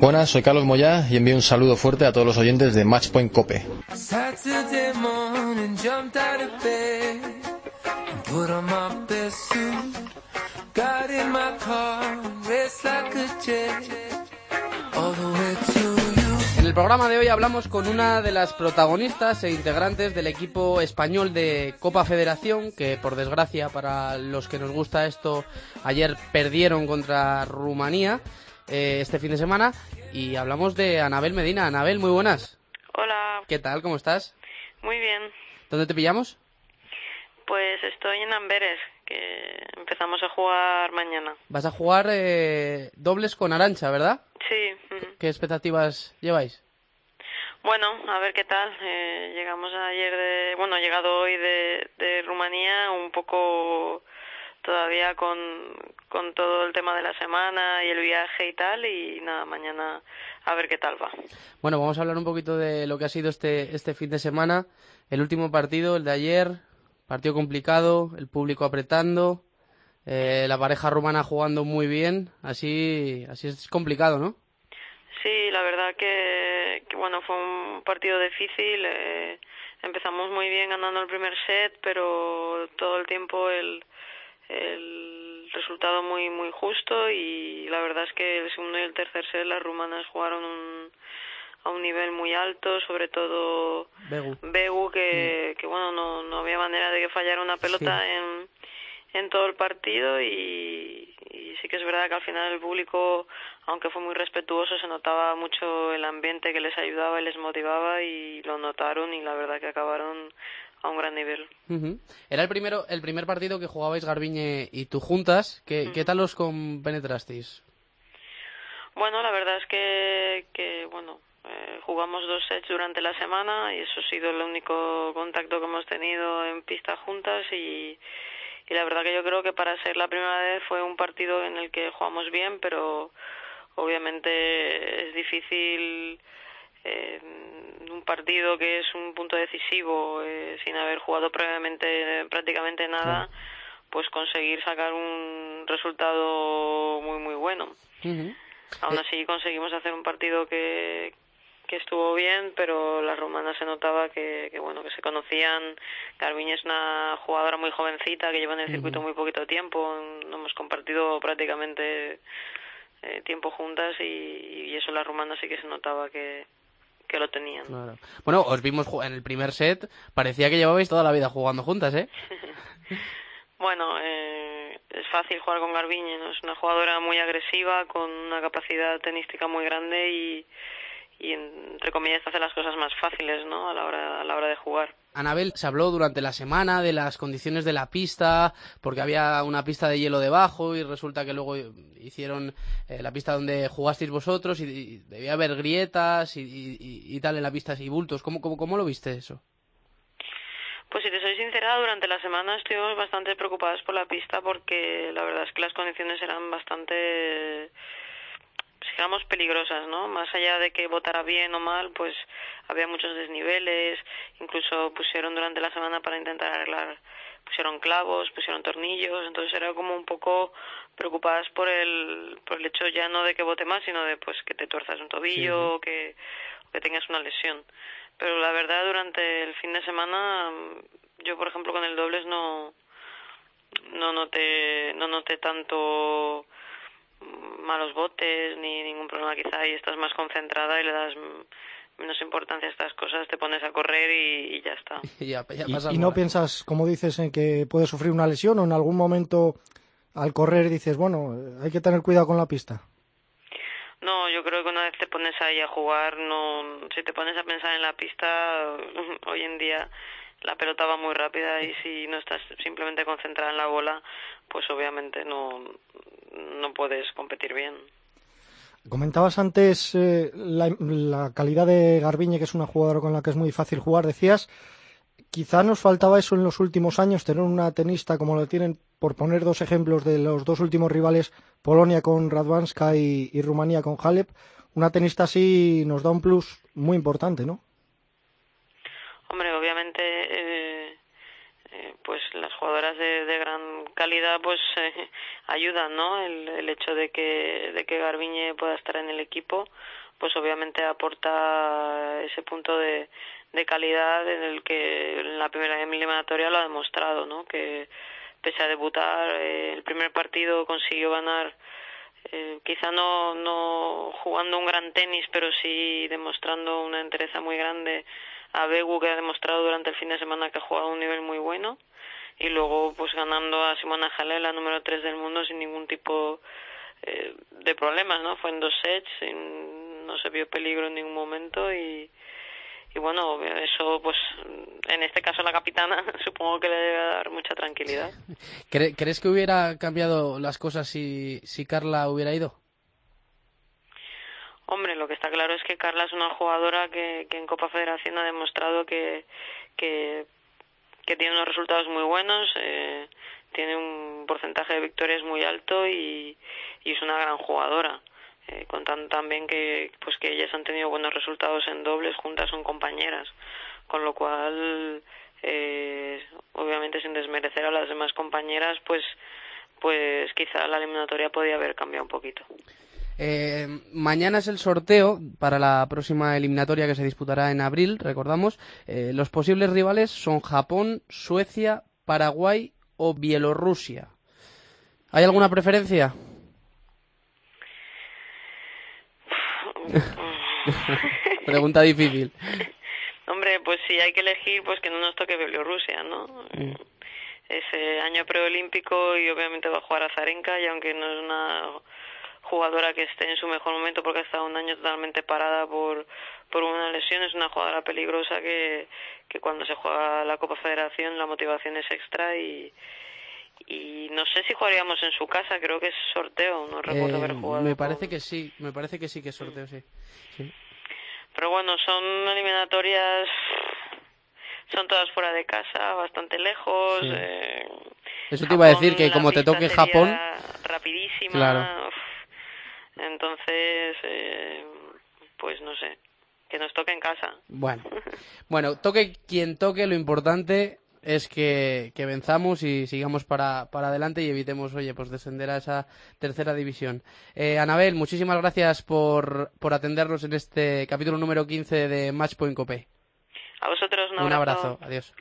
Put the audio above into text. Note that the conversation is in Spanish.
Buenas, soy Carlos Moyá y envío un saludo fuerte a todos los oyentes de Matchpoint Cope. En el programa de hoy hablamos con una de las protagonistas e integrantes del equipo español de Copa Federación, que por desgracia para los que nos gusta esto, ayer perdieron contra Rumanía eh, este fin de semana. Y hablamos de Anabel Medina. Anabel, muy buenas. Hola. ¿Qué tal? ¿Cómo estás? Muy bien. ¿Dónde te pillamos? Pues estoy en Amberes, que empezamos a jugar mañana. Vas a jugar eh, dobles con Arancha, ¿verdad? Sí. ¿Qué expectativas lleváis? Bueno, a ver qué tal. Eh, llegamos ayer de, bueno, he llegado hoy de, de Rumanía un poco todavía con, con todo el tema de la semana y el viaje y tal y nada, mañana a ver qué tal va. Bueno, vamos a hablar un poquito de lo que ha sido este, este fin de semana. El último partido, el de ayer, partido complicado, el público apretando, eh, la pareja rumana jugando muy bien, así, así es complicado, ¿no? Sí, la verdad que, que bueno, fue un partido difícil. Eh, empezamos muy bien ganando el primer set, pero todo el tiempo el, el resultado muy muy justo y la verdad es que el segundo y el tercer set las rumanas jugaron un, a un nivel muy alto, sobre todo Begu, Begu que, que bueno no, no había manera de que fallara una pelota Sí. en, en todo el partido y, y sí que es verdad que al final el público, aunque fue muy respetuoso, se notaba mucho el ambiente que les ayudaba y les motivaba y lo notaron y la verdad que acabaron a un gran nivel. Era el primero, el primer partido que jugabais Garbiñe y tú juntas. ¿Qué, ¿qué tal os compenetrasteis? Bueno, la verdad es que, que bueno, eh, jugamos dos sets durante la semana y eso ha sido el único contacto que hemos tenido en pista juntas y, y la verdad que yo creo que para ser la primera vez fue un partido en el que jugamos bien, pero obviamente es difícil eh, un partido que es un punto decisivo eh, sin haber jugado previamente prácticamente nada, pues conseguir sacar un resultado muy muy bueno. Ujú. Aún Eh, así conseguimos hacer un partido que, que estuvo bien, pero las romanas se notaba que, que bueno que se conocían. Garbiñe es una jugadora muy jovencita que lleva en el circuito muy poquito tiempo. No hemos compartido prácticamente eh, tiempo juntas y, y eso las romanas sí que se notaba que, que lo tenían. Claro. Bueno, os vimos en el primer set, parecía que llevabais toda la vida jugando juntas, ¿eh? Bueno, eh, es fácil jugar con Garbiñe, ¿no? Es una jugadora muy agresiva, con una capacidad tenística muy grande y, y entre comillas hace las cosas más fáciles, ¿no? A la hora, a la hora de jugar. Anabel, se habló durante la semana de las condiciones de la pista, porque había una pista de hielo debajo y resulta que luego hicieron eh, la pista donde jugasteis vosotros y, y debía haber grietas y, y- y tal en la pista y bultos. ¿Cómo, cómo, cómo lo viste eso? Pues si te soy sincera, durante la semana estuvimos bastante preocupadas por la pista porque la verdad es que las condiciones eran bastante, digamos, peligrosas, ¿no? Más allá de que votara bien o mal, pues había muchos desniveles, incluso pusieron durante la semana para intentar arreglar, pusieron clavos, pusieron tornillos, entonces era como un poco preocupadas por el, por el hecho ya no de que vote más, sino de pues que te tuerzas un tobillo o que, o que tengas una lesión pero la verdad durante el fin de semana yo por ejemplo con el dobles no no noté no noté tanto malos botes ni ningún problema quizá y estás más concentrada y le das mm, menos importancia a estas cosas te pones a correr y, y ya está Y ya- ya Y, pasa y no piensas, como dices, en que puedes sufrir una lesión o en algún momento al correr dices, bueno, hay que tener cuidado con la pista. No, yo creo que una vez te pones ahí a jugar, no, si te pones a pensar en la pista, hoy en día la pelota va muy rápida y si no estás simplemente concentrada en la bola, pues obviamente no, no puedes competir bien. Comentabas antes eh, la, la calidad de Garbiñe, que es una jugadora con la que es muy fácil jugar. Decías, quizá nos faltaba eso en los últimos años, tener una tenista como lo tienen, por poner dos ejemplos de los dos últimos rivales, Polonia con Radwanska y, y Rumanía con Halep. Una tenista así nos da un plus muy importante, ¿no? Hombre, obviamente, eh, las jugadoras de, de gran calidad pues eh, ayudan no el, el hecho de que de que Garbiñe pueda estar en el equipo pues obviamente aporta ese punto de, de calidad en el que en la primera eliminatoria lo ha demostrado no que pese a debutar eh, el primer partido consiguió ganar eh, quizá no no jugando un gran tenis pero sí demostrando una entereza muy grande a Begu que ha demostrado durante el fin de semana que ha jugado a un nivel muy bueno y luego pues ganando a Simona Halep la número 3 del mundo sin ningún tipo eh, de problemas no fue en dos sets sin, no se vio peligro en ningún momento y y bueno, eso pues en este caso la capitana supongo que le debe dar mucha tranquilidad. ¿Crees que hubiera cambiado las cosas si, si Carla hubiera ido? Hombre, lo que está claro es que Carla es una jugadora que, que en Copa Federación ha demostrado que, que, que tiene unos resultados muy buenos, eh, tiene un porcentaje de victorias muy alto y, es una gran jugadora. Eh, contando también que pues que ellas han tenido buenos resultados en dobles juntas son compañeras con lo cual eh, obviamente sin desmerecer a las demás compañeras pues pues quizá la eliminatoria podía haber cambiado un poquito eh, mañana es el sorteo para la próxima eliminatoria que se disputará en abril, recordamos. Eh, los posibles rivales son Japón, Suecia, Paraguay o Bielorrusia. ¿Hay alguna preferencia? Pregunta difícil. Hombre, pues si hay que elegir, pues que no nos toque Bielorrusia, ¿no? Mm. Ese año preolímpico y obviamente va a jugar a Zarenka y aunque no es una jugadora que esté en su mejor momento porque ha estado un año totalmente parada por, por una lesión, es una jugadora peligrosa que, que cuando se juega la Copa Federación la motivación es extra y, y no sé si jugaríamos en su casa, creo que es sorteo, no recuerdo haber eh, jugado. Me parece que sí, me parece que sí que es sorteo, sí. sí. Pero bueno, son eliminatorias, son todas fuera de casa, bastante lejos. Eh, Eso te iba a decir que como te toque Japón, rapidísima. Claro. Entonces, eh, pues no sé, que nos toque en casa. Bueno, bueno, toque quien toque, lo importante es que, que venzamos y sigamos para, para, adelante y evitemos, oye, pues descender a esa tercera división. Eh, Anabel, muchísimas gracias por, por atendernos en este capítulo número 15 de Matchpoint Copé. A vosotros un abrazo. Un abrazo, adiós.